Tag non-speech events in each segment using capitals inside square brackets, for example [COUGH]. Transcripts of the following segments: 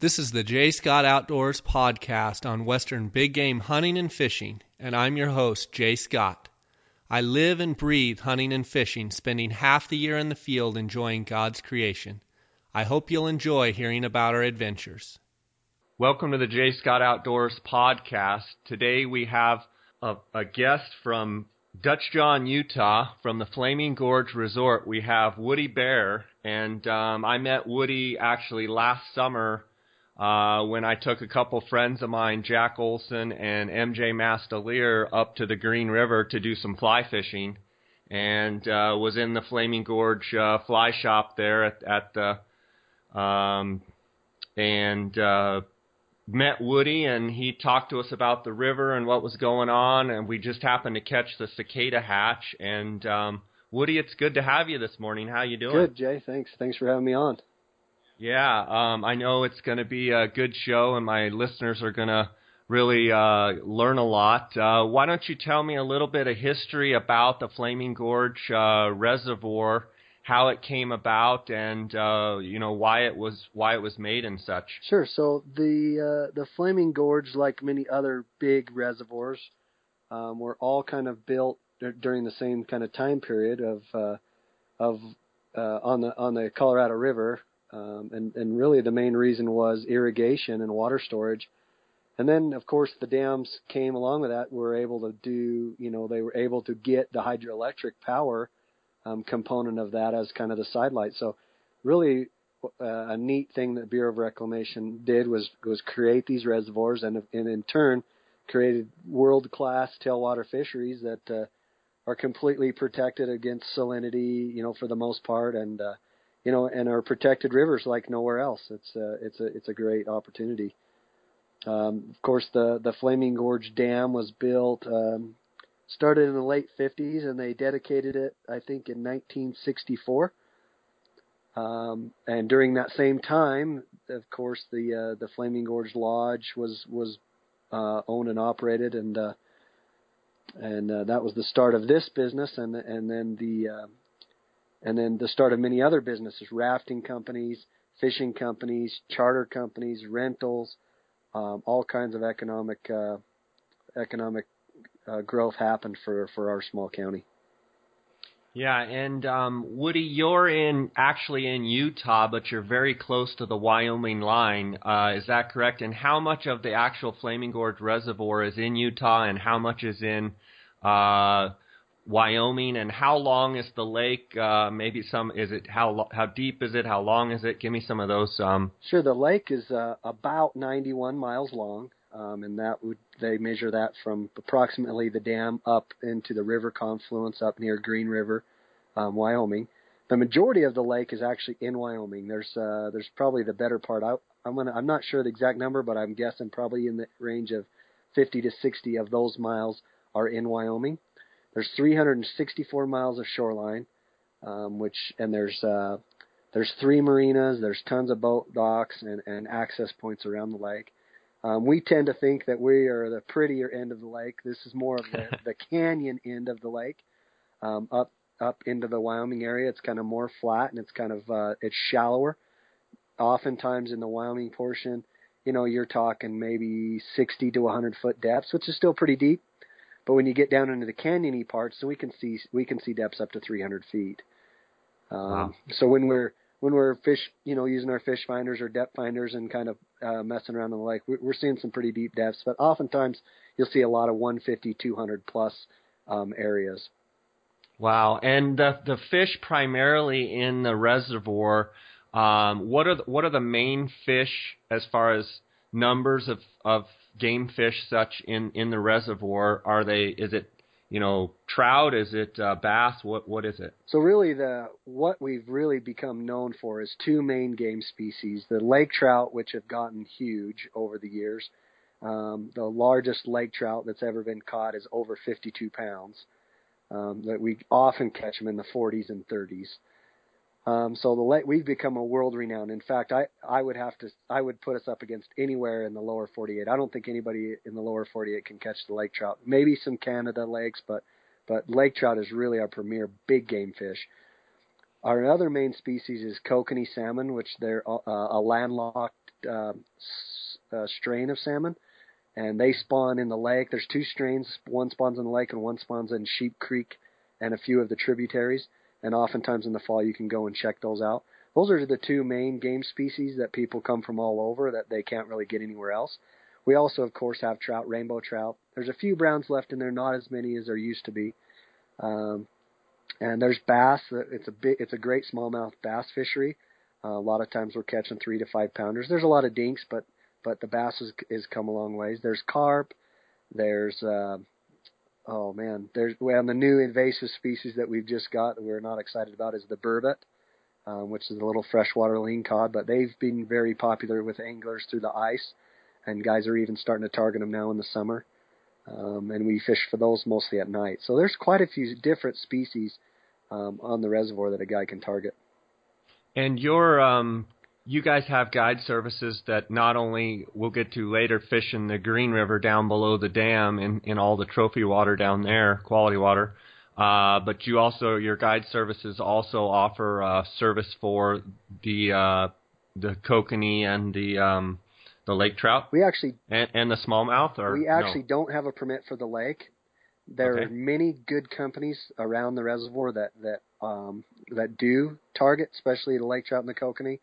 This is the J. Scott Outdoors podcast on Western big game hunting and fishing, and I'm your host, Jay Scott. I live and breathe hunting and fishing, spending half the year in the field enjoying God's creation. I hope you'll enjoy hearing about our adventures. Welcome to the J. Scott Outdoors podcast. Today we have a, a guest from Dutch John, Utah, from the Flaming Gorge Resort. We have Woody Bear, and um, I met Woody actually last summer uh, when I took a couple friends of mine, Jack Olson and MJ Mastalier, up to the Green River to do some fly fishing, and uh, was in the Flaming Gorge uh, fly shop there at, at the, um, and uh, met Woody, and he talked to us about the river and what was going on, and we just happened to catch the cicada hatch. And um, Woody, it's good to have you this morning. How you doing? Good, Jay. Thanks. Thanks for having me on. Yeah, um, I know it's going to be a good show, and my listeners are going to really uh, learn a lot. Uh, why don't you tell me a little bit of history about the Flaming Gorge uh, Reservoir, how it came about, and uh, you know why it was why it was made and such. Sure. So the uh, the Flaming Gorge, like many other big reservoirs, um, were all kind of built during the same kind of time period of uh, of on the on the Colorado River um, and, and really the main reason was irrigation and water storage. And then, of course, the dams came along with that. Were able to do, you know, they were able to get the hydroelectric power um, component of that as kind of the sidelight. So, really, uh, a neat thing that Bureau of Reclamation did was was create these reservoirs and, and in turn created world class tailwater fisheries that uh, are completely protected against salinity, you know, for the most part, and uh, you know, and are protected rivers like nowhere else. It's a, it's a, it's a great opportunity. Um, of course, the the Flaming Gorge Dam was built, um, started in the late 50s, and they dedicated it, I think, in 1964. Um, and during that same time, of course, the uh, the Flaming Gorge Lodge was was uh, owned and operated, and uh, and uh, that was the start of this business, and and then the uh, and then the start of many other businesses, rafting companies, fishing companies, charter companies, rentals, um, all kinds of economic uh, economic uh, growth happened for for our small county. Yeah, and um, Woody, you're in actually in Utah, but you're very close to the Wyoming line. Uh, is that correct? And how much of the actual Flaming Gorge Reservoir is in Utah, and how much is in uh, Wyoming, and how long is the lake? Uh, maybe some is it how how deep is it? How long is it? Give me some of those. Um, sure. The lake is uh, about 91 miles long, um, and that would they measure that from approximately the dam up into the river confluence up near Green River, um, Wyoming. The majority of the lake is actually in Wyoming. There's uh, there's probably the better part. I, I'm gonna I'm not sure the exact number, but I'm guessing probably in the range of 50 to 60 of those miles are in Wyoming. There's 364 miles of shoreline, um, which and there's uh, there's three marinas. There's tons of boat docks and, and access points around the lake. Um, we tend to think that we are the prettier end of the lake. This is more of the, [LAUGHS] the canyon end of the lake, um, up up into the Wyoming area. It's kind of more flat and it's kind of uh, it's shallower. Oftentimes in the Wyoming portion, you know, you're talking maybe 60 to 100 foot depths, which is still pretty deep. But when you get down into the canyony parts, so we can see we can see depths up to 300 feet. Um, wow. So when we're when we're fish, you know, using our fish finders or depth finders and kind of uh, messing around in the lake, we're seeing some pretty deep depths. But oftentimes you'll see a lot of 150, 200 plus um, areas. Wow! And the the fish primarily in the reservoir. Um, what are the, what are the main fish as far as numbers of of game fish such in in the reservoir? Are they? Is it you know trout? Is it uh, bass? What what is it? So really, the what we've really become known for is two main game species: the lake trout, which have gotten huge over the years. Um, the largest lake trout that's ever been caught is over 52 pounds. Um, that we often catch them in the 40s and 30s. Um, so the lake, we've become a world renowned. In fact, I, I would have to I would put us up against anywhere in the lower 48. I don't think anybody in the lower 48 can catch the lake trout. Maybe some Canada lakes, but but lake trout is really our premier big game fish. our other main species is kokanee salmon, which they're uh, a landlocked uh, uh, strain of salmon, and they spawn in the lake. There's two strains. One spawns in the lake, and one spawns in Sheep Creek and a few of the tributaries. And oftentimes in the fall, you can go and check those out. Those are the two main game species that people come from all over that they can't really get anywhere else. We also, of course, have trout, rainbow trout. There's a few browns left in there, not as many as there used to be. Um, and there's bass. It's a big, it's a great smallmouth bass fishery. Uh, a lot of times we're catching three to five pounders. There's a lot of dinks, but but the bass is, is come a long ways. There's carp. There's uh, oh man, there's well the new invasive species that we've just got that we're not excited about is the burbot, um, which is a little freshwater ling cod. But they've been very popular with anglers through the ice, and guys are even starting to target them now in the summer. Um, and we fish for those mostly at night. So there's quite a few different species um, on the reservoir that a guy can target. And your um, you guys have guide services that not only we'll get to later fish in the Green River down below the dam in, in all the trophy water down there, quality water. Uh, but you also your guide services also offer uh, service for the uh, the kokanee and the um, the lake trout. We actually and, and the smallmouth. Or we actually no? don't have a permit for the lake. There okay. are many good companies around the reservoir that that um, that do target, especially the lake trout and the kokanee.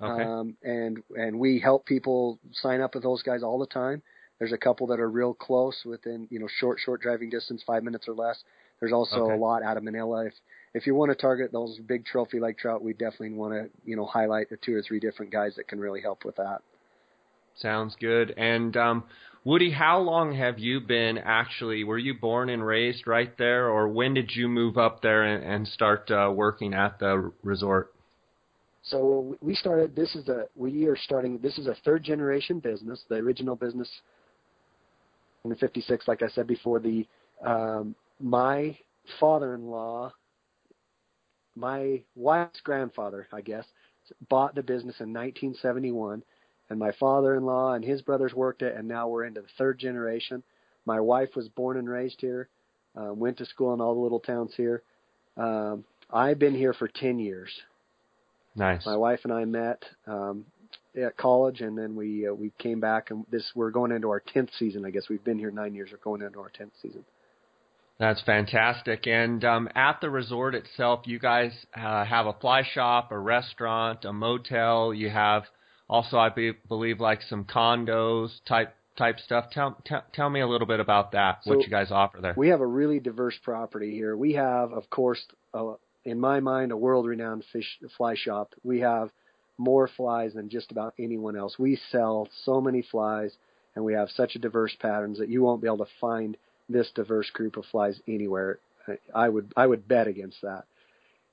Okay. Um, and and we help people sign up with those guys all the time. There's a couple that are real close, within you know short short driving distance, five minutes or less. There's also okay. a lot out of Manila. If if you want to target those big trophy lake trout, we definitely want to you know highlight the two or three different guys that can really help with that. Sounds good. And um, Woody, how long have you been actually? Were you born and raised right there, or when did you move up there and, and start uh, working at the resort? So we started. This is a we are starting. This is a third generation business. The original business in the '56, like I said before, the um, my father-in-law, my wife's grandfather, I guess, bought the business in 1971, and my father-in-law and his brothers worked it, and now we're into the third generation. My wife was born and raised here, uh, went to school in all the little towns here. Um, I've been here for 10 years. Nice. My wife and I met um, at college, and then we uh, we came back, and this we're going into our tenth season. I guess we've been here nine years. We're going into our tenth season. That's fantastic. And um, at the resort itself, you guys uh, have a fly shop, a restaurant, a motel. You have also, I be, believe, like some condos type type stuff. Tell t- tell me a little bit about that. So what you guys offer there? We have a really diverse property here. We have, of course, a, in my mind, a world-renowned fish fly shop. We have more flies than just about anyone else. We sell so many flies, and we have such a diverse patterns that you won't be able to find this diverse group of flies anywhere. I would I would bet against that.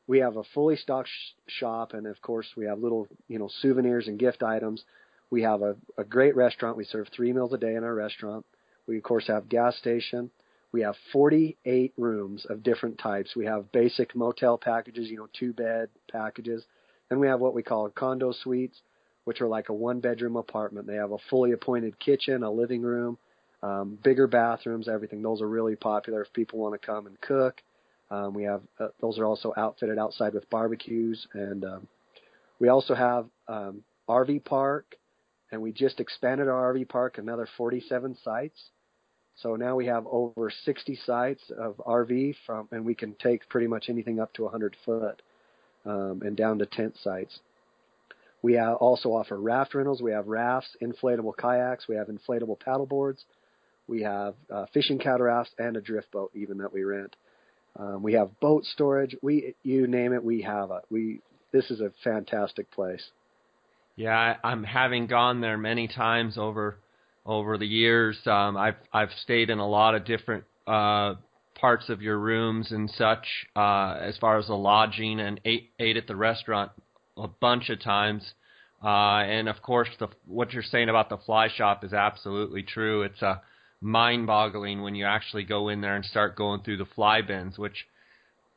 We have a fully stocked sh- shop, and of course, we have little you know souvenirs and gift items. We have a, a great restaurant. We serve three meals a day in our restaurant. We of course have gas station. We have 48 rooms of different types. We have basic motel packages, you know, two bed packages. Then we have what we call condo suites, which are like a one bedroom apartment. They have a fully appointed kitchen, a living room, um, bigger bathrooms, everything. Those are really popular if people want to come and cook. Um, we have uh, those are also outfitted outside with barbecues, and um, we also have um, RV park, and we just expanded our RV park another 47 sites. So now we have over 60 sites of RV from, and we can take pretty much anything up to 100 foot um, and down to tent sites. We also offer raft rentals. We have rafts, inflatable kayaks. We have inflatable paddle boards. We have uh, fishing catarafts and a drift boat even that we rent. Um, we have boat storage. We you name it, we have it. We this is a fantastic place. Yeah, I'm having gone there many times over over the years. Um, I've I've stayed in a lot of different uh, parts of your rooms and such, uh, as far as the lodging, and ate ate at the restaurant a bunch of times. Uh, and of course, the what you're saying about the fly shop is absolutely true. It's a uh, mind-boggling when you actually go in there and start going through the fly bins, which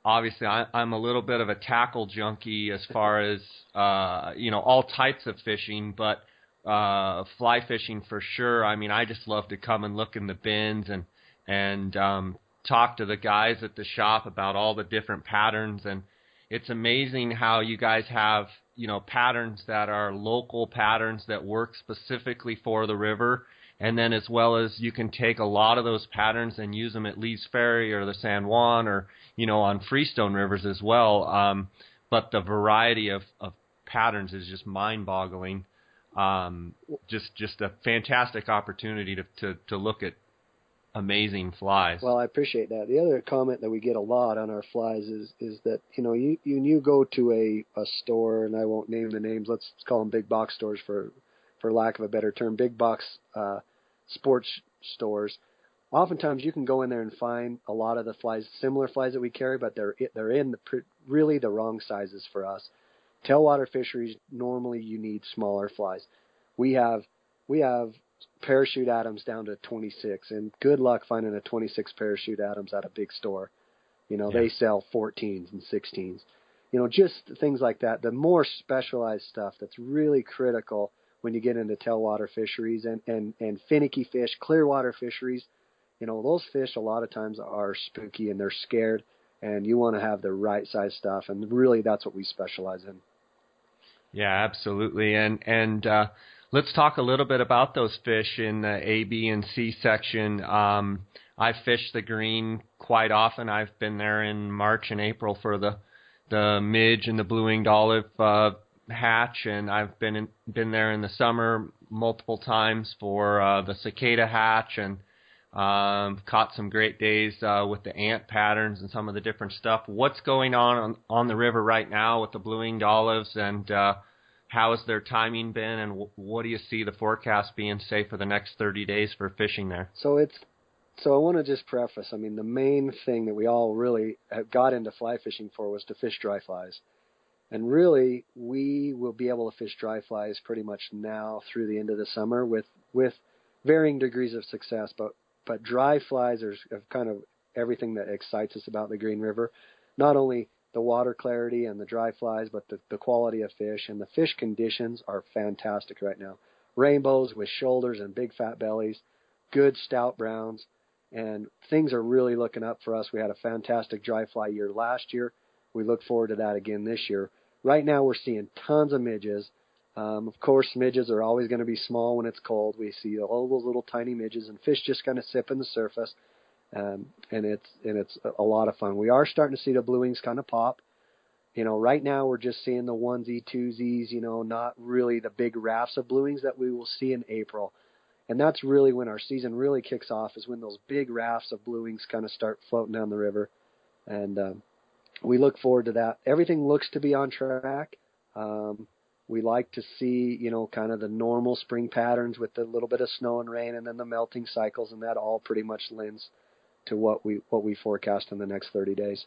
obviously I, I'm a little bit of a tackle junkie as far as uh, you know all types of fishing, but uh, fly fishing for sure. I mean, I just love to come and look in the bins and and um, talk to the guys at the shop about all the different patterns. And it's amazing how you guys have you know patterns that are local patterns that work specifically for the river. And then as well as you can take a lot of those patterns and use them at Lee's Ferry or the San Juan or you know on freestone rivers as well. Um, but the variety of, of patterns is just mind-boggling um, just just a fantastic opportunity to, to, to look at amazing flies. Well, I appreciate that. The other comment that we get a lot on our flies is is that you know you you, you go to a a store and I won't name the names. Let's call them big box stores for for lack of a better term, big box uh, sports stores. Oftentimes, you can go in there and find a lot of the flies, similar flies that we carry, but they're they're in the really the wrong sizes for us. Tailwater fisheries normally you need smaller flies. We have we have parachute Adams down to 26, and good luck finding a 26 parachute Adams at a big store. You know, yeah. they sell 14s and 16s. You know, just things like that. The more specialized stuff that's really critical when you get into tailwater fisheries and, and, and finicky fish, clearwater fisheries. You know, those fish a lot of times are spooky and they're scared, and you want to have the right size stuff. And really, that's what we specialize in. Yeah, absolutely. And and uh, let's talk a little bit about those fish in the A, B, and C section. Um, I fish the green quite often. I've been there in March and April for the the midge and the blue winged olive uh, hatch, and I've been in, been there in the summer multiple times for uh, the cicada hatch, and um, caught some great days uh, with the ant patterns and some of the different stuff. What's going on on, on the river right now with the blue winged olives, and uh, how has their timing been, and w- what do you see the forecast being, say, for the next 30 days for fishing there? So it's so I want to just preface. I mean, the main thing that we all really got into fly fishing for was to fish dry flies, and really we will be able to fish dry flies pretty much now through the end of the summer with with varying degrees of success. But but dry flies are kind of everything that excites us about the Green River. Not only the water clarity and the dry flies, but the, the quality of fish and the fish conditions are fantastic right now. Rainbows with shoulders and big fat bellies, good stout browns, and things are really looking up for us. We had a fantastic dry fly year last year. We look forward to that again this year. Right now, we're seeing tons of midges. Um, of course, midges are always going to be small when it's cold. We see all those little tiny midges, and fish just kind of sipping the surface um, and it's and it's a lot of fun. We are starting to see the blue wings kind of pop. You know, right now we're just seeing the onesie twosies. You know, not really the big rafts of blue wings that we will see in April, and that's really when our season really kicks off. Is when those big rafts of blue wings kind of start floating down the river, and um, we look forward to that. Everything looks to be on track. Um, we like to see, you know, kind of the normal spring patterns with a little bit of snow and rain, and then the melting cycles, and that all pretty much lends to what we what we forecast in the next 30 days.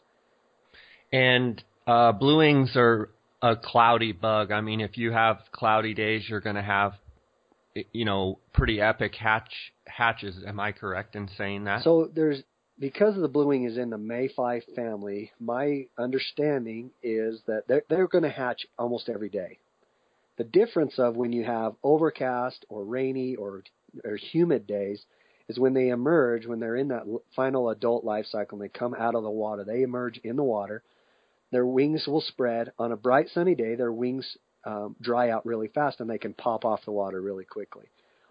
And uh, blue wings are a cloudy bug. I mean, if you have cloudy days, you're going to have, you know, pretty epic hatch hatches. Am I correct in saying that? So there's because the blue wing is in the mayfly family. My understanding is that they're they're going to hatch almost every day. The difference of when you have overcast or rainy or or humid days is when they emerge, when they're in that final adult life cycle and they come out of the water, they emerge in the water. Their wings will spread. On a bright sunny day, their wings um, dry out really fast and they can pop off the water really quickly.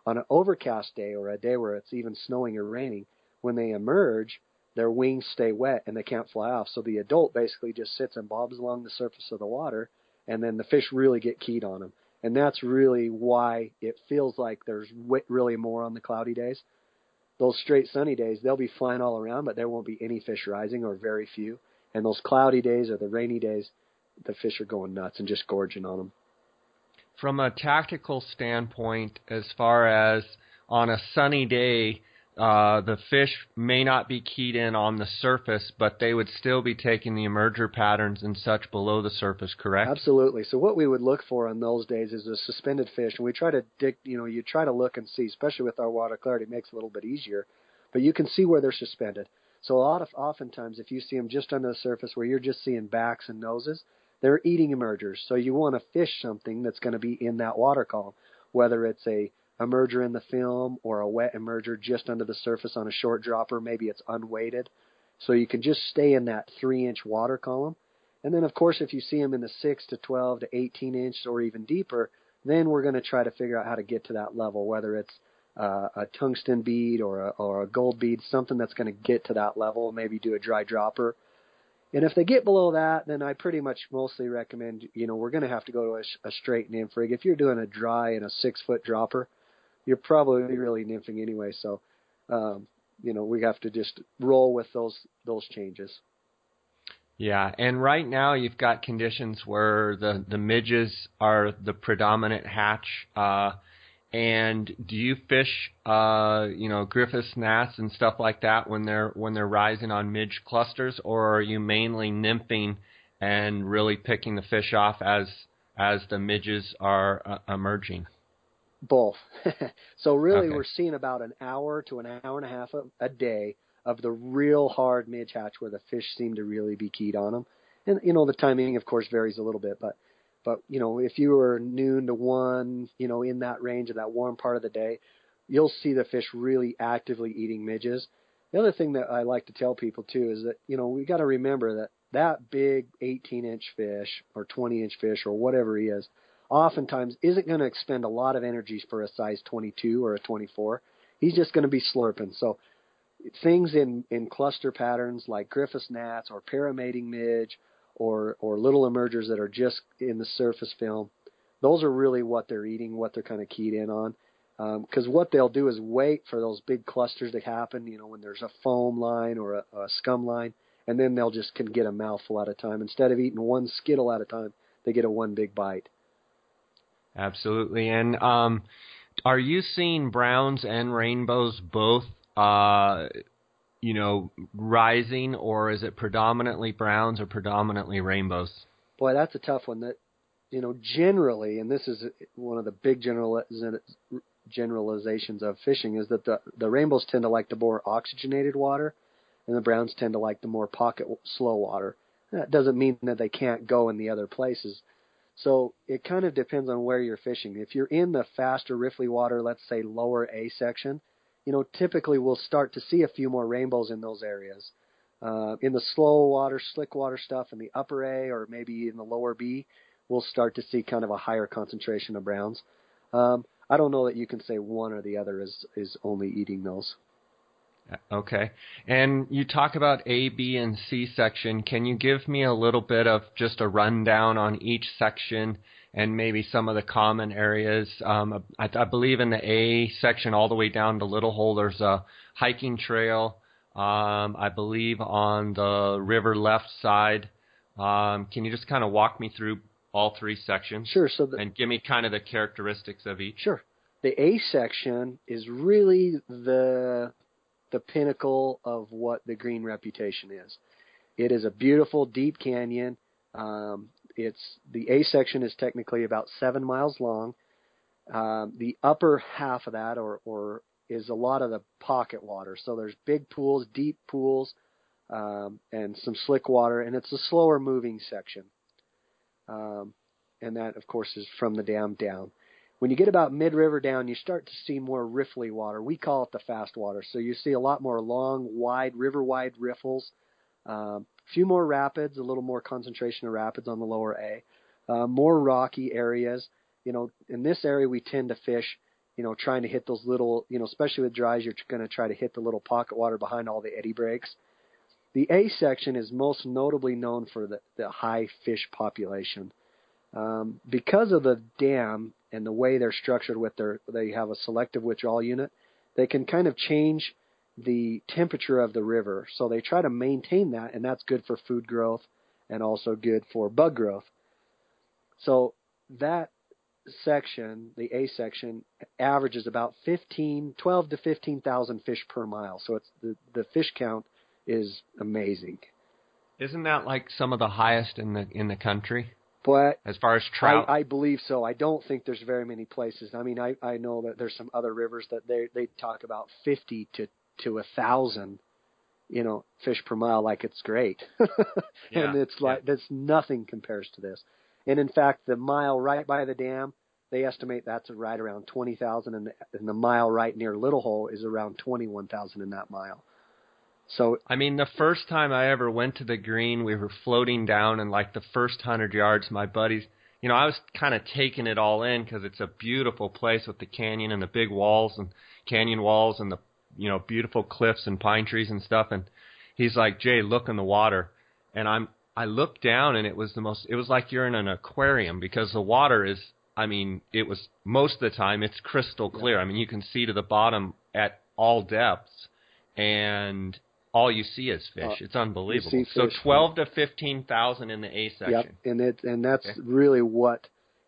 On an overcast day or a day where it's even snowing or raining, when they emerge, their wings stay wet and they can't fly off. So the adult basically just sits and bobs along the surface of the water, and then the fish really get keyed on them. And that's really why it feels like there's really more on the cloudy days those straight sunny days, they'll be flying all around, but there won't be any fish rising or very few. And those cloudy days or the rainy days, the fish are going nuts and just gorging on them. From a tactical standpoint, as far as on a sunny day, uh, the fish may not be keyed in on the surface, but they would still be taking the emerger patterns and such below the surface, correct? Absolutely. So what we would look for on those days is a suspended fish, and we try to dig. You know, you try to look and see, especially with our water clarity, it makes it a little bit easier, but you can see where they're suspended. So a lot of oftentimes, if you see them just under the surface where you're just seeing backs and noses, they're eating emergers. So you want to fish something that's going to be in that water column, whether it's a emerger in the film or a wet emerger just under the surface on a short dropper. Maybe it's unweighted. So you can just stay in that three inch water column And then, of course, if you see them in the 6 to 12 to 18 inch or even deeper, then we're going to try to figure out how to get to that level, whether it's uh, a tungsten bead or a, or a gold bead, something that's going to get to that level, maybe do a dry dropper. And if they get below that, then I pretty much mostly recommend, you know, we're going to have to go to a, a straight nymph rig. If you're doing a dry and a six foot dropper, you're probably really nymphing anyway. So, um, you know, we have to just roll with those those changes. Yeah, and right now you've got conditions where the the midges are the predominant hatch. Uh, and do you fish, uh, you know, Griffiths gnats and stuff like that when they're when they're rising on midge clusters, or are you mainly nymphing and really picking the fish off as as the midges are uh, emerging? Both. [LAUGHS] so really, Okay. we're seeing about an hour to an hour and a half a, a day of the real hard midge hatch where the fish seem to really be keyed on them. And you know, the timing, of course, varies a little bit, but but you know, if you were noon to one, you know, in that range of that warm part of the day, you'll see the fish really actively eating midges. The other thing that I like to tell people too is that you know we got to remember that that big 18 inch fish or 20 inch fish or whatever he is, oftentimes isn't going to expend a lot of energy for a size 22 or a 24. He's just going to be slurping. So things in in cluster patterns like Griffiths gnats or paramating midge or or little emergers that are just in the surface film, those are really what they're eating, what they're kind of keyed in on. Um, because what they'll do is wait for those big clusters to happen, you know, when there's a foam line or a, a scum line, and then they'll just can get a mouthful at a time. Instead of eating one skittle at a time, they get a one big bite. Absolutely. And um, are you seeing browns and rainbows both, uh, you know, rising, or is it predominantly browns or predominantly rainbows? Boy, that's a tough one. That you know, generally, and this is one of the big general generalizations of fishing, is that the the rainbows tend to like the more oxygenated water, and the browns tend to like the more pocket slow water. That doesn't mean that they can't go in the other places. So it kind of depends on where you're fishing. If you're in the faster riffly water, let's say lower A section, you know, typically we'll start to see a few more rainbows in those areas. Uh, in the slow water, slick water stuff in the upper A or maybe in the lower B, we'll start to see kind of a higher concentration of browns. Um, I don't know that you can say one or the other is is only eating those. Okay. And you talk about A, B, and C section. Can you give me a little bit of just a rundown on each section and maybe some of the common areas? Um, I, I believe in the A section, all the way down to Little Hole, there's a hiking trail. Um, I believe on the river left side. Um, can you just kind of walk me through all three sections? Sure. So the, And give me kind of the characteristics of each. Sure. The A section is really the the pinnacle of what the green reputation is. It is a beautiful deep canyon. Um, it's the A section is technically about seven miles long. Um, the upper half of that, or or is a lot of the pocket water. So there's big pools, deep pools, um, and some slick water, and it's a slower moving section. Um, and that, of course, is from the dam down. When you get about mid-river down, you start to see more riffly water. We call it the fast water. So you see a lot more long, wide, river-wide riffles. Um, a few more rapids, a little more concentration of rapids on the lower A. Uh, more rocky areas. You know, in this area we tend to fish. You know, trying to hit those little. You know, especially with dries, you're going to try to hit the little pocket water behind all the eddy breaks. The A section is most notably known for the, the high fish population. Um, because of the dam and the way they're structured with their, they have a selective withdrawal unit, they can kind of change the temperature of the river. So they try to maintain that, and that's good for food growth and also good for bug growth. So that section, the A section, averages about 15, 12 to 15,000 fish per mile. So it's the, the fish count is amazing. Isn't that like some of the highest in the in the country But as far as trout? I, I believe so. I don't think there's very many places. I mean, I, I know that there's some other rivers that they they talk about 50 to to a thousand, you know, fish per mile, like it's great, [LAUGHS] Yeah, and it's like that's nothing compares to this. And in fact, the mile right by the dam, they estimate that's right around 20,000, and, and the mile right near Little Hole is around 21,000 in that mile. So I mean, the first time I ever went to the green, we were floating down, and like the first hundred yards, my buddies, you know, I was kind of taking it all in because it's a beautiful place with the canyon and the big walls and canyon walls and the you know beautiful cliffs and pine trees and stuff. And he's like, Jay, look in the water, and I'm I looked down, and it was the most. It was like you're in an aquarium because the water is. I mean, it was most of the time it's crystal clear. I mean, you can see to the bottom at all depths, and all you see is fish. Uh, it's unbelievable. fish, so twelve to fifteen thousand in the A section. Yep, and it and that's Okay. really what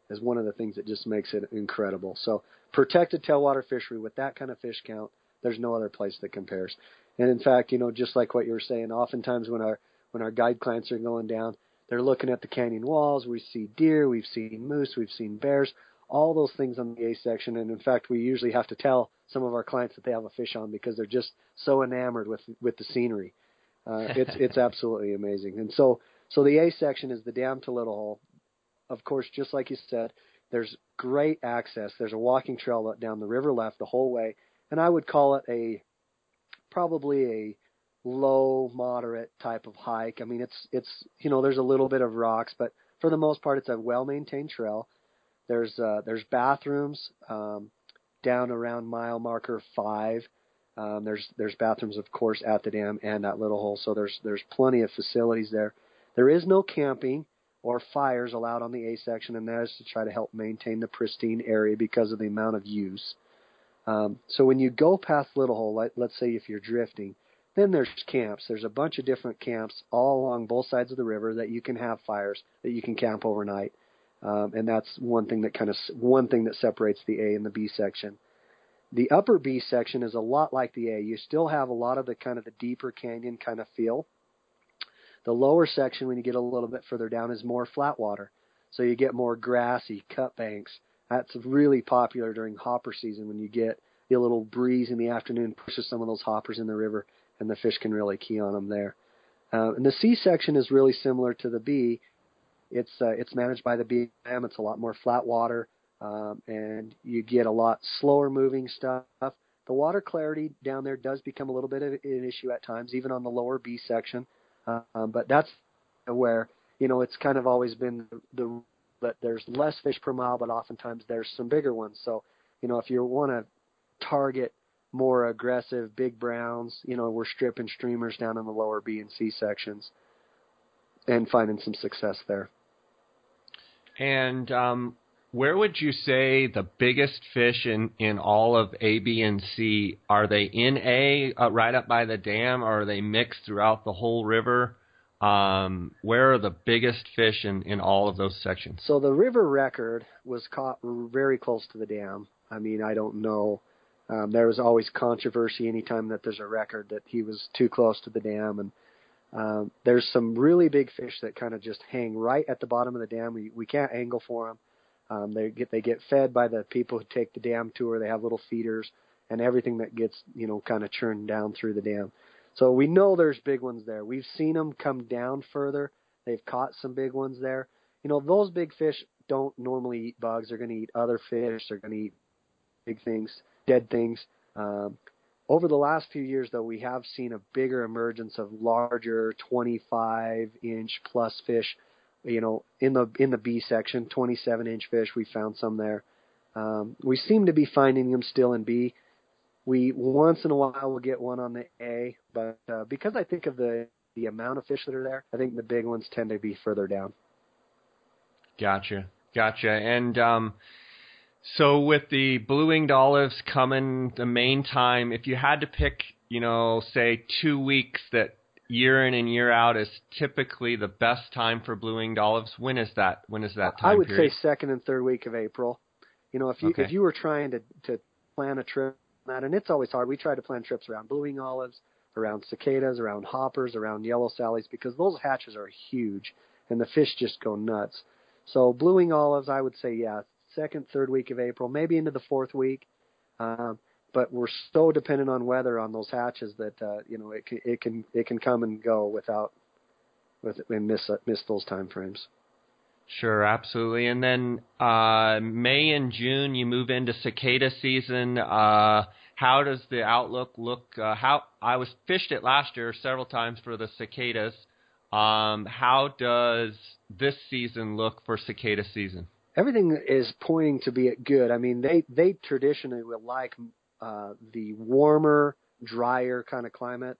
is one of the things that just makes it incredible. So protected tailwater fishery with that kind of fish count, there's no other place that compares. And in fact, you know, just like what you were saying, oftentimes when our when our guide clients are going down, they're looking at the canyon walls. We see deer, we've seen moose, we've seen bears, all those things on the A section. And in fact, we usually have to tell some of our clients that they have a fish on because they're just so enamored with with the scenery. Uh, it's [LAUGHS] it's absolutely amazing. And so so the A section is the dam to Little Hole. Of course, just like you said, there's great access. There's a walking trail down the river left the whole way, and I would call it a probably a low moderate type of hike. I mean, it's it's you know there's a little bit of rocks, but for the most part, it's a well maintained trail. There's uh, there's bathrooms um, down around mile marker five. Um, there's there's bathrooms, of course, at the dam and at Little Hole, so there's there's plenty of facilities there. There is no camping or fires allowed on the A section, and that is to try to help maintain the pristine area because of the amount of use. Um, so when you go past Little Hole, like, let's say if you're drifting, then there's camps. There's a bunch of different camps all along both sides of the river that you can have fires that you can camp overnight, um, and that's one thing that kind of one thing that separates the A and the B section. The upper B section is a lot like the A. You still have a lot of the kind of the deeper canyon kind of feel. The lower section, when you get a little bit further down, is more flat water. So you get more grassy cut banks. That's really popular during hopper season when you get a little breeze in the afternoon, pushes some of those hoppers in the river, and the fish can really key on them there. Uh, and the C section is really similar to the B. It's uh, it's managed by the BLM. It's a lot more flat water, um, and you get a lot slower moving stuff. The water clarity down there does become a little bit of an issue at times, even on the lower B section. Um, but that's where you know it's kind of always been the, the that there's less fish per mile, but oftentimes there's some bigger ones. So you know if you want to target more aggressive big browns, you know we're stripping streamers down in the lower B and C sections and finding some success there. And um, where would you say the biggest fish in, in all of A, B, and C are they in A, uh, right up by the dam, or are they mixed throughout the whole river? Um, where are the biggest fish in, in all of those sections? So the river record was caught very close to the dam. I mean, I don't know. Um, there was always controversy anytime that there's a record that he was too close to the dam, and um, there's some really big fish that kind of just hang right at the bottom of the dam. We we can't angle for them. Um, they get they get fed by the people who take the dam tour. They have little feeders and everything that gets you know kind of churned down through the dam. So we know there's big ones there. We've seen them come down further. They've caught some big ones there. You know those big fish don't normally eat bugs. They're going to eat other fish. They're going to eat big things, dead things. Um, over the last few years, though, we have seen a bigger emergence of larger 25 inch plus fish. You know, in the in the B section, 27 inch fish. We found some there. Um, we seem to be finding them still in B. We once in a while will get one on the A, but uh, because I think of the the amount of fish that are there, I think the big ones tend to be further down. Gotcha, gotcha. And um, so with the blue winged olives coming the main time, if you had to pick, you know, say two weeks that year in and year out is typically the best time for blue winged olives, when is that? When is that time I would period? say second and third week of April. You know, if you Okay. if you were trying to to plan a trip that, and it's always hard. We try to plan trips around blue winged olives, around cicadas, around hoppers, around yellow sallies, because those hatches are huge and the fish just go nuts. So blue winged olives, I would say, yeah, second, third week of April, maybe into the fourth week. Um, but we're so dependent on weather on those hatches that uh, you know it can it can it can come and go without with and miss miss those time frames. Sure, absolutely. And then uh, May and June, you move into cicada season. Uh, how does the outlook look? Uh, how I was fished it last year several times for the cicadas. Um, how does this season look for cicada season? Everything is pointing to be good. I mean, they they traditionally would like uh, the warmer, drier kind of climate.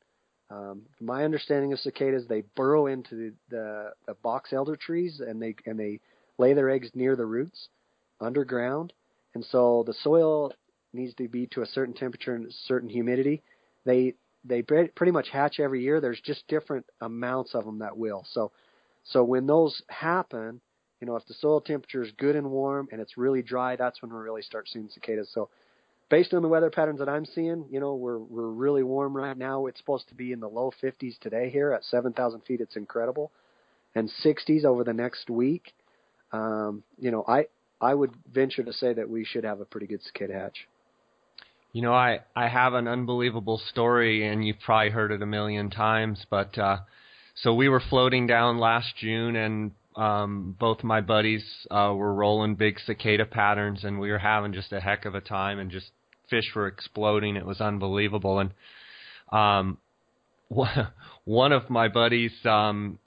Um, my understanding of cicadas, they burrow into the, the, the box elder trees and they and they lay their eggs near the roots, underground, and so the soil needs to be to a certain temperature and certain humidity. They they pretty much hatch every year. There's just different amounts of them that will. So so when those happen, you know, if the soil temperature is good and warm and it's really dry, that's when we really start seeing cicadas. So based on the weather patterns that I'm seeing, you know, we're we're really warm right now. It's supposed to be in the low 50s today here at 7,000 feet. It's incredible, and 60s over the next week. Um, you know, I I would venture to say that we should have a pretty good cicada hatch. You know, I I have an unbelievable story, and you've probably heard it a million times. But uh, so we were floating down last June, and um, both my buddies uh, were rolling big cicada patterns, and we were having just a heck of a time, and just fish were exploding. It was unbelievable, and um, [LAUGHS] one of my buddies um,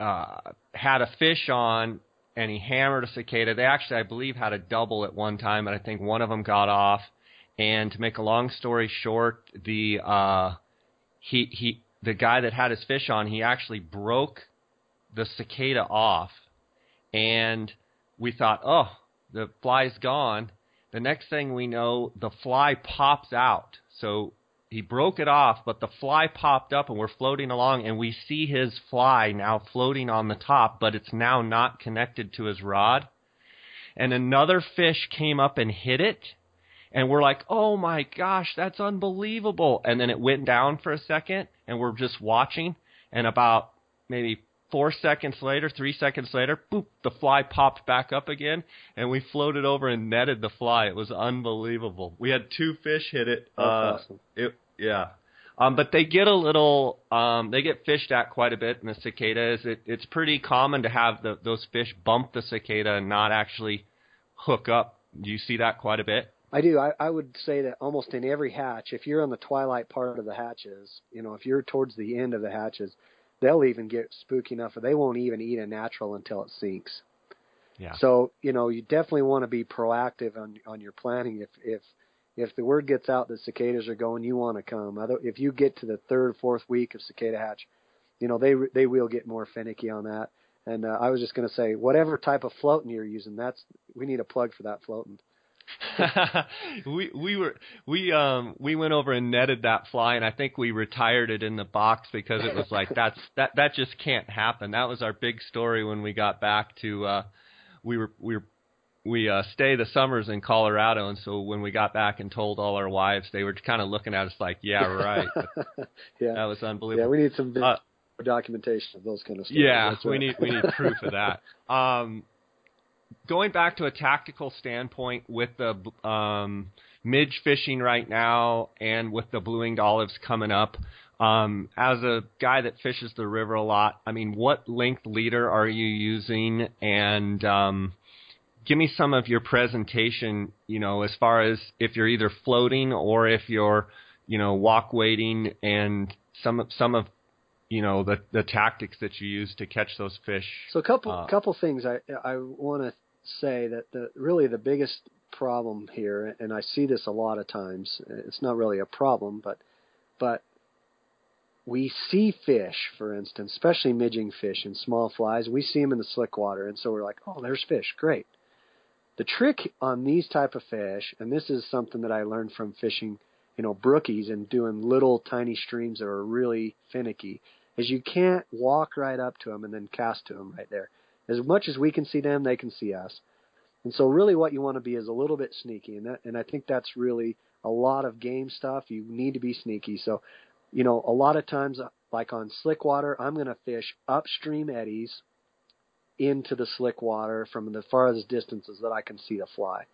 uh, had a fish on, and he hammered a cicada. They actually, I believe, had a double at one time, and I think one of them got off. And to make a long story short, the uh, he he the guy that had his fish on, he actually broke the cicada off, and we thought, oh, the fly's gone. The next thing we know, the fly pops out. So he broke it off, but the fly popped up, and we're floating along, and we see his fly now floating on the top, but it's now not connected to his rod. And another fish came up and hit it, and we're like, oh my gosh, that's unbelievable. And then it went down for a second, and we're just watching, and about maybe four seconds later, three seconds later, boop, the fly popped back up again, and we floated over and netted the fly. It was unbelievable. We had two fish hit it. That's uh, awesome. It, yeah. Um, but they get a little, um, they get fished at quite a bit in the cicadas. It, it's pretty common to have the, those fish bump the cicada and not actually hook up. Do you see that quite a bit? I do. I, I would say that almost in every hatch, if you're on the twilight part of the hatches, you know, if you're towards the end of the hatches, they'll even get spooky enough, or they won't even eat a natural until it sinks. Yeah. So you know, you definitely want to be proactive on on your planning. If if if the word gets out that cicadas are going, you want to come. Other, if you get to the third, fourth week of cicada hatch, you know they they will get more finicky on that. And uh, I was just going to say, whatever type of floating you're using, that's we need a plug for that floating. [LAUGHS] we we were we um we went over and netted that fly and I think we retired it in the box because it was like that's that that just can't happen. That was our big story when we got back to uh we were we were we uh stay the summers in Colorado and so when we got back and told all our wives they were kind of looking at us like yeah right. [LAUGHS] yeah. That was unbelievable. Yeah, we need some uh, documentation of those kind of stuff. Yeah, right. we need we need proof of that. [LAUGHS] Um going back to a tactical standpoint with the um, midge fishing right now and with the blue winged olives coming up, um, as a guy that fishes the river a lot, I mean, what length leader are you using? And um, give me some of your presentation, you know, as far as if you're either floating or if you're, you know, walk waiting and some some of you know the the tactics that you use to catch those fish. So a couple uh, couple things I I want to say that the really the biggest problem here, and I see this a lot of times. It's not really a problem, but but we see fish, for instance, especially midging fish and small flies. We see them in the slick water, and so we're like, oh, there's fish, great. The trick on these type of fish, and this is something that I learned from fishing, you know, brookies and doing little tiny streams that are really finicky, is you can't walk right up to them and then cast to them right there. As much as we can see them, they can see us. And so really what you want to be is a little bit sneaky. And that, and I think that's really a lot of game stuff. You need to be sneaky. So, you know, a lot of times, uh, like on slick water, I'm going to fish upstream eddies into the slick water from the farthest distances that I can see the fly.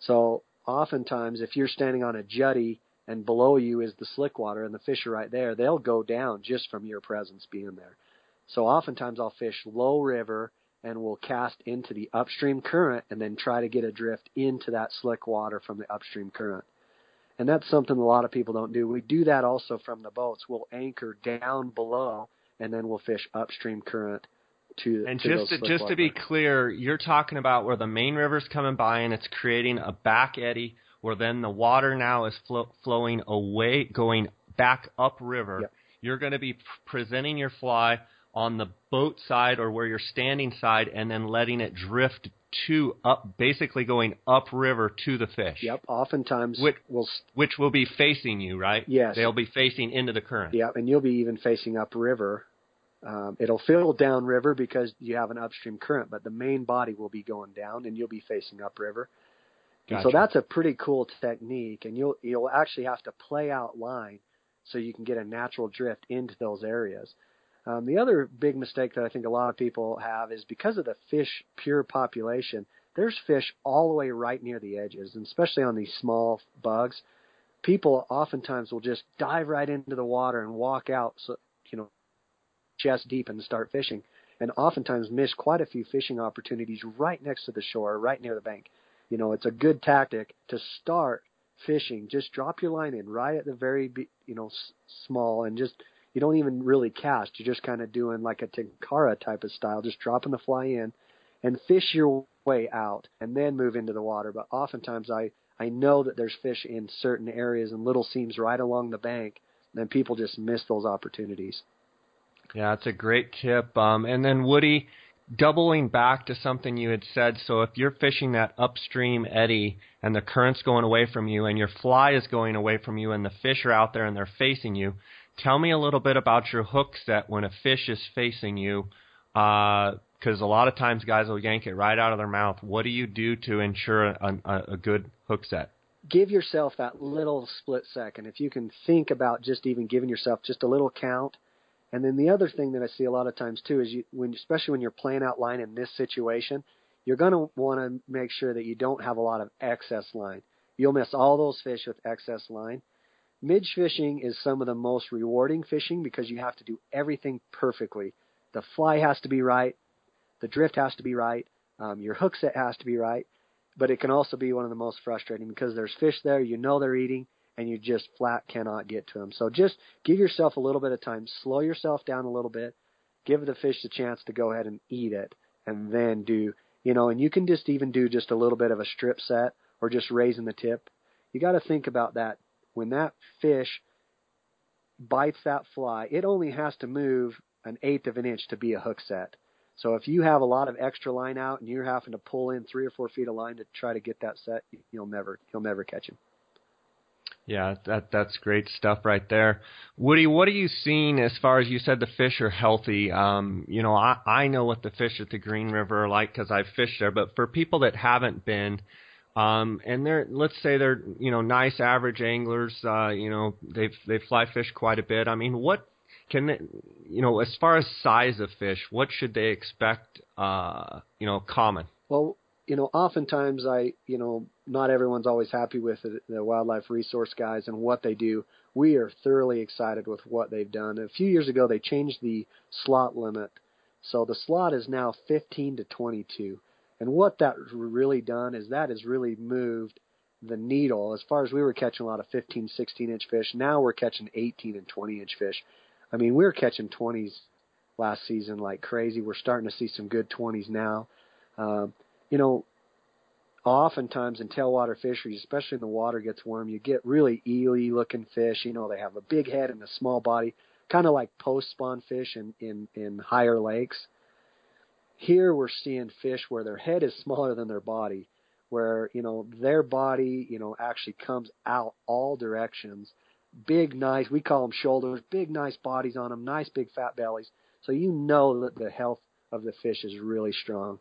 So oftentimes, if you're standing on a jetty and below you is the slick water and the fish are right there, they'll go down just from your presence being there. So oftentimes I'll fish low river and will cast into the upstream current and then try to get a drift into that slick water from the upstream current. And that's something a lot of people don't do. We do that also from the boats. We'll anchor down below and then we'll fish upstream current to and to just to, just to be clear, you're talking about where the main river's coming by and it's creating a back eddy where then the water now is flo- flowing away, going back upriver. Yep. You're going to be presenting your fly on the boat side or where you're standing side, and then letting it drift to up, basically going upriver to the fish. Yep. Oftentimes Which- we'll Which will be facing you, right? Yes. They'll be facing into the current. Yep, and you'll be even facing upriver. Um, it'll fill downriver because you have an upstream current, but the main body will be going down, and you'll be facing upriver. And so that's a pretty cool technique, and you'll you'll actually have to play out line so you can get a natural drift into those areas. Um, the other big mistake that I think a lot of people have is because of the fish pure population, there's fish all the way right near the edges, and especially on these small bugs. People oftentimes will just dive right into the water and walk out, so you know, chest deep and start fishing, and oftentimes miss quite a few fishing opportunities right next to the shore, right near the bank. You know, it's a good tactic to start fishing. Just drop your line in right at the very, you know, s- small and just you don't even really cast. You're just kind of doing like a tenkara type of style, just dropping the fly in and fish your way out and then move into the water. But oftentimes I I know that there's fish in certain areas and little seams right along the bank, and people just miss those opportunities. Yeah, that's a great tip. Um, and then Woody, doubling back to something you had said. So if you're fishing that upstream eddy and the current's going away from you, and your fly is going away from you, and the fish are out there and they're facing you, tell me a little bit about your hook set when a fish is facing you. Uh, because a lot of times guys will yank it right out of their mouth. What do you do to ensure a, a, a good hook set? Give yourself that little split second. If you can think about just even giving yourself just a little count. And then the other thing that I see a lot of times too is you, when, especially when you're playing out line in this situation, you're going to want to make sure that you don't have a lot of excess line. You'll miss all those fish with excess line. Midge fishing is some of the most rewarding fishing because you have to do everything perfectly. The fly has to be right, the drift has to be right, um, your hook set has to be right, but it can also be one of the most frustrating because there's fish there, you know they're eating, and you just flat cannot get to them. So just give yourself a little bit of time, slow yourself down a little bit, give the fish a chance to go ahead and eat it, and then do, you know, and you can just even do just a little bit of a strip set or just raising the tip. You got to think about that. When that fish bites that fly, it only has to move an eighth of an inch to be a hook set. So if you have a lot of extra line out and you're having to pull in three or four feet of line to try to get that set, you'll never you'll never catch him. Yeah, that that's great stuff right there. Woody, what are you seeing as far as you said the fish are healthy? Um, you know, I I know what the fish at the Green River are like because I've fished there, but for people that haven't been, um, and they're let's say they're you know nice average anglers, uh, you know they they fly fish quite a bit. I mean, what can they, you know as far as size of fish, what should they expect? Uh, you know, common. Well, you know, oftentimes I, you know, not everyone's always happy with the, the wildlife resource guys and what they do. We are thoroughly excited with what they've done. A few years ago, they changed the slot limit, so the slot is now 15 to 22. And what that really done is that has really moved the needle. As far as we were catching a lot of 15, 16 inch fish, now we're catching 18 and 20 inch fish. I mean, we were catching 20s last season like crazy. We're starting to see some good 20s now. Um, you know, oftentimes in tailwater fisheries, especially when the water gets warm, you get really eely looking fish. You know, they have a big head and a small body, kind of like post spawn fish in, in, in higher lakes. Here we're seeing fish where their head is [LAUGHS] smaller than their body, where, you know, their body, you know, actually comes out all directions. Big, nice, we call them shoulders, big, nice bodies on them, nice big fat bellies. So you know that the health of the fish is really strong.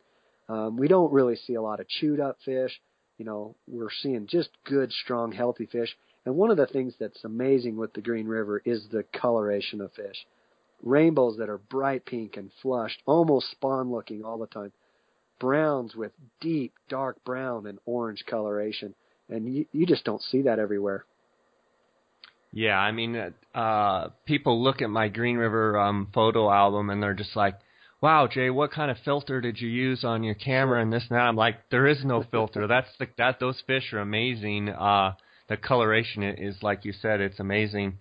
Um, we don't really see a lot of chewed up fish. You know, we're seeing just good, strong, healthy fish. And one of the things that's amazing with the Green River is the coloration of fish. Rainbows that are bright pink and flushed, almost spawn looking all the time. Browns with deep, dark brown and orange coloration. And you, you just don't see that everywhere. Yeah, I mean, uh, people look at my Green River um, photo album and they're just like, "Wow, Jay, what kind of filter did you use on your camera and this and that?" I'm like, "There is no filter. [LAUGHS] That's the that those fish are amazing. Uh, the coloration is like you said, it's amazing.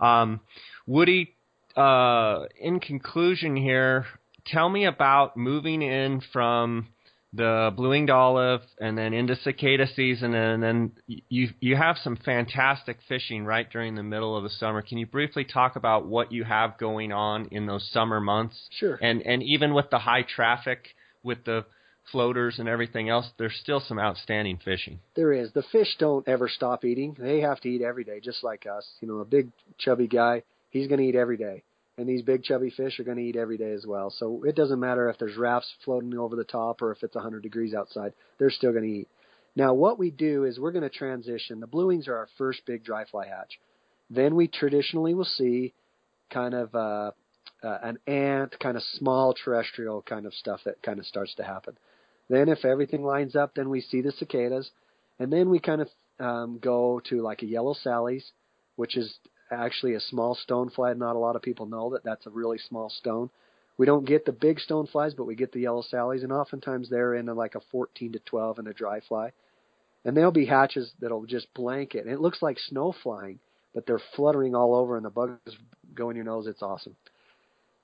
Um, Woody, uh, in conclusion here, tell me about moving in from the blue winged olive and then into cicada season and then you you have some fantastic fishing right during the middle of the summer. Can you briefly talk about what you have going on in those summer months? Sure. And and even with the high traffic with the floaters and everything else there's still some outstanding fishing. There is. The fish don't ever stop eating. They have to eat every day just like us. You know a big chubby guy he's going to eat every day and these big chubby fish are going to eat every day as well. So it doesn't matter if there's rafts floating over the top or if it's 100 degrees outside, they're still going to eat. Now, what we do is we're going to transition. The blue wings are our first big dry fly hatch. Then we traditionally will see kind of uh, uh, an ant, kind of small terrestrial kind of stuff that kind of starts to happen. Then, if everything lines up, then we see the cicadas, and then we kind of um, go to like a yellow Sally's, which is actually a small stone fly. Not a lot of people know that that's a really small stone. We don't get the big stone flies, but we get the yellow sallies, and oftentimes they're in like a 14 to 12 in a dry fly. And there'll be hatches that'll just blanket, and it looks like snow flying, but they're fluttering all over, and the bugs go in your nose. It's awesome.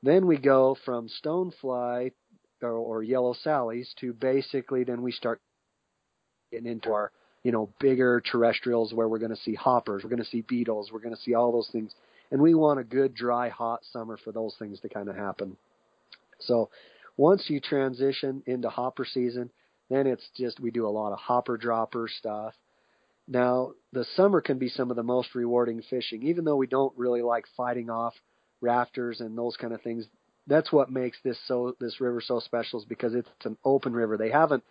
Then we go from stone fly or, or yellow sallies to basically then we start getting into our you know, bigger terrestrials where we're going to see hoppers, we're going to see beetles, we're going to see all those things. And we want a good, dry, hot summer for those things to kind of happen. So once you transition into hopper season, then it's just we do a lot of hopper dropper stuff. Now, the summer can be some of the most rewarding fishing, even though we don't really like fighting off rafters and those kind of things. That's what makes this so this river so special is because it's an open river. They haven't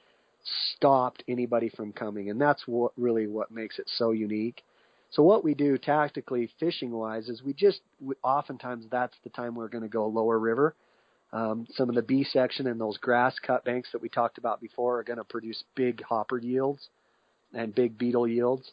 stopped anybody from coming, and that's what really what makes it so unique. So what we do tactically, fishing wise, is we just we, oftentimes that's the time we're going to go lower river. Um, some of the B section and those grass cut banks that we talked about before are going to produce big hopper yields and big beetle yields.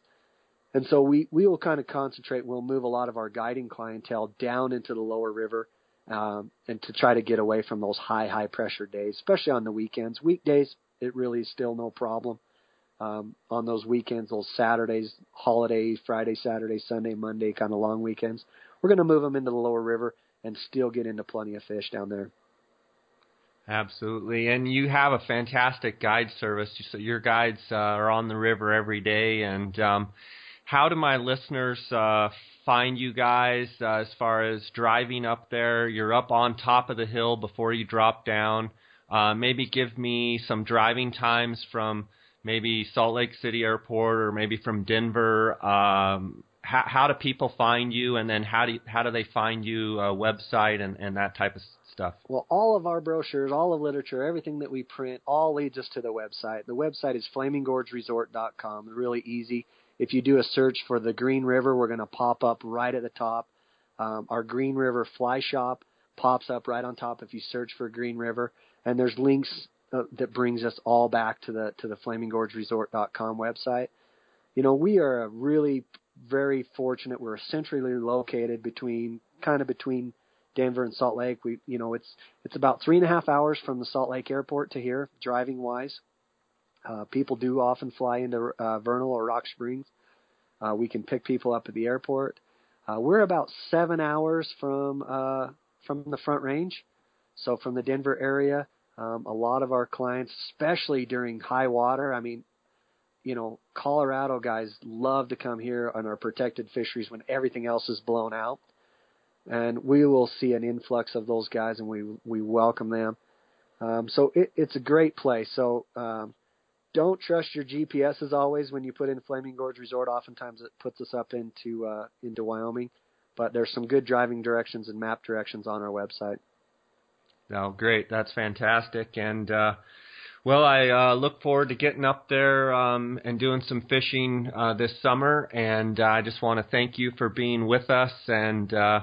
And so we, we will kind of concentrate. We'll move a lot of our guiding clientele down into the lower river um, and to try to get away from those high, high pressure days, especially on the weekends. Weekdays, it really is still no problem. Um, on those weekends, those Saturdays, holidays, Friday, Saturday, Sunday, Monday, kind of long weekends, we're going to move them into the lower river and still get into plenty of fish down there. Absolutely, and you have a fantastic guide service. So your guides uh, are on the river every day. And um, how do my listeners uh, find you guys uh, as far as driving up there? You're up on top of the hill before you drop down. Uh, maybe give me some driving times from maybe Salt Lake City Airport or maybe from Denver. Um, how, how do people find you, and then how do you, how do they find you? A website and, and that type of stuff. Well, all of our brochures, all of literature, everything that we print, all leads us to the website. The website is FlamingGorgeResort.com. Really easy. If you do a search for the Green River, we're going to pop up right at the top. Um, our Green River Fly Shop pops up right on top if you search for Green River and there's links uh, that brings us all back to the to the FlamingGorgeResort.com website. You know, we are really very fortunate. We're centrally located between kind of between Denver and Salt Lake. We, you know, it's it's about three and a half hours from the Salt Lake Airport to here, driving wise. Uh, people do often fly into uh, Vernal or Rock Springs. Uh, we can pick people up at the airport. Uh, we're about seven hours from uh, from the Front Range, so from the Denver area, um, a lot of our clients, especially during high water, I mean, you know, Colorado guys love to come here on our protected fisheries when everything else is blown out. And we will see an influx of those guys and we, we welcome them. Um, so it, it's a great place. So, um, don't trust your GPS as always when you put in Flaming Gorge Resort. Oftentimes it puts us up into, uh, into Wyoming, but there's some good driving directions and map directions on our website. Oh, great. That's fantastic. And, uh, well, I uh, look forward to getting up there um, and doing some fishing uh, this summer. And uh, I just want to thank you for being with us. And uh,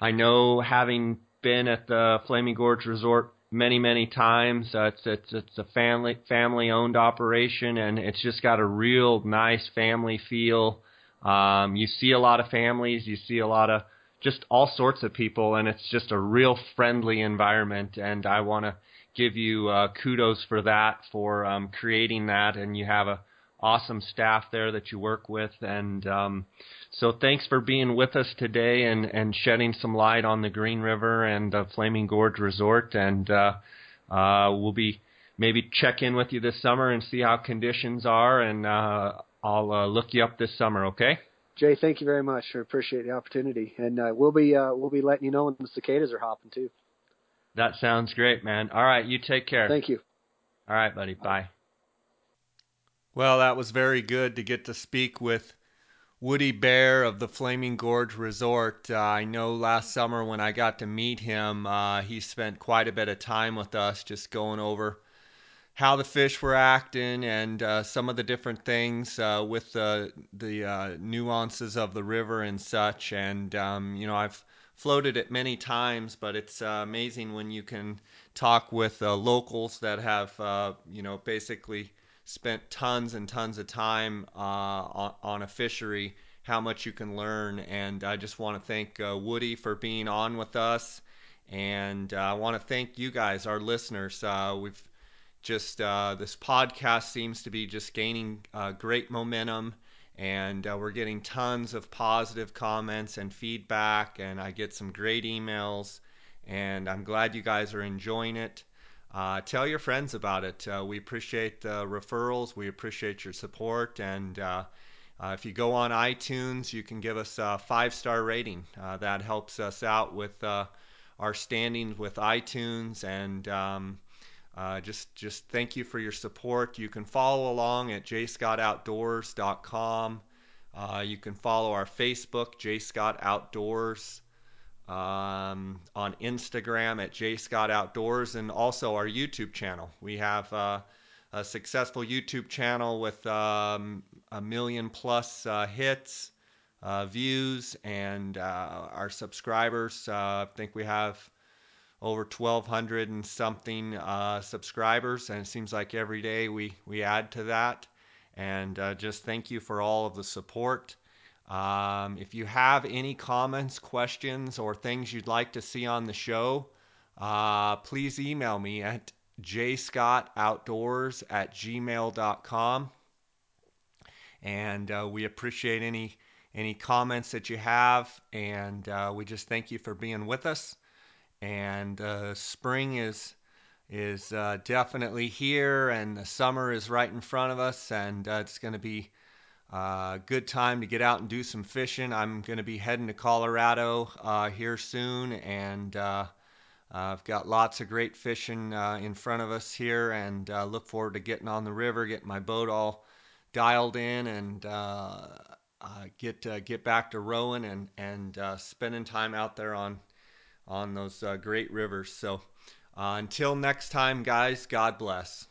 I know having been at the Flaming Gorge Resort many, many times, uh, it's it's it's a family family owned operation, and it's just got a real nice family feel. Um, you see a lot of families, you see a lot of just all sorts of people, and it's just a real friendly environment. And I want to give you uh, kudos for that, for um, creating that, and you have a awesome staff there that you work with, and um, so thanks for being with us today and and shedding some light on the Green River and the Flaming Gorge Resort, and uh, uh, we'll be maybe check in with you this summer and see how conditions are, and uh, I'll uh, look you up this summer. Okay. Jay, thank you very much. I appreciate the opportunity, and uh, we'll be uh, we'll be letting you know when the cicadas are hopping too. That sounds great, man. All right, you take care. Thank you. All right, buddy. Bye. Well, that was very good to get to speak with Woody Bear of the Flaming Gorge Resort. Uh, I know last summer when I got to meet him, uh, he spent quite a bit of time with us just going over how the fish were acting and uh, some of the different things uh, with the the uh, nuances of the river and such. And um, you know, I've floated it many times, but it's uh, amazing when you can talk with uh, locals that have uh, you know basically spent tons and tons of time on, on, a fishery. How much you can learn, and I just want to thank Woody for being on with us, and I want to thank you guys, our listeners. we've just uh, this podcast seems to be just gaining uh, great momentum and uh, we're getting tons of positive comments and feedback and i get some great emails and i'm glad you guys are enjoying it. Uh, tell your friends about it. Uh, we appreciate the referrals we appreciate your support and uh, if you go on itunes you can give us a five star rating that helps us out with our standings with itunes and um, uh, just just thank you for your support. You can follow along at jscottoutdoors.com. Uh, you can follow our Facebook, jscott outdoors, um, on Instagram at jscott outdoors, and also our YouTube channel. We have uh, a successful YouTube channel with um, a million plus uh, hits, uh, views, and uh, our subscribers. I think we have over 1,200 and something uh, subscribers, and it seems like every day we, we add to that. And uh, just thank you for all of the support. Um, if you have any comments, questions, or things you'd like to see on the show, uh, please email me at jscottoutdoors at gmail.com. And uh, we appreciate any any comments that you have, and uh, we just thank you for being with us and uh, spring is is uh, definitely here, and the summer is right in front of us, and uh, it's going to be a uh, good time to get out and do some fishing. I'm going to be heading to Colorado uh, here soon, and uh, I've got lots of great fishing in front of us here, and look forward to getting on the river, getting my boat all dialed in, and get get back to rowing and and spending time out there on on those uh, great rivers. So uh, until next time, guys, God bless.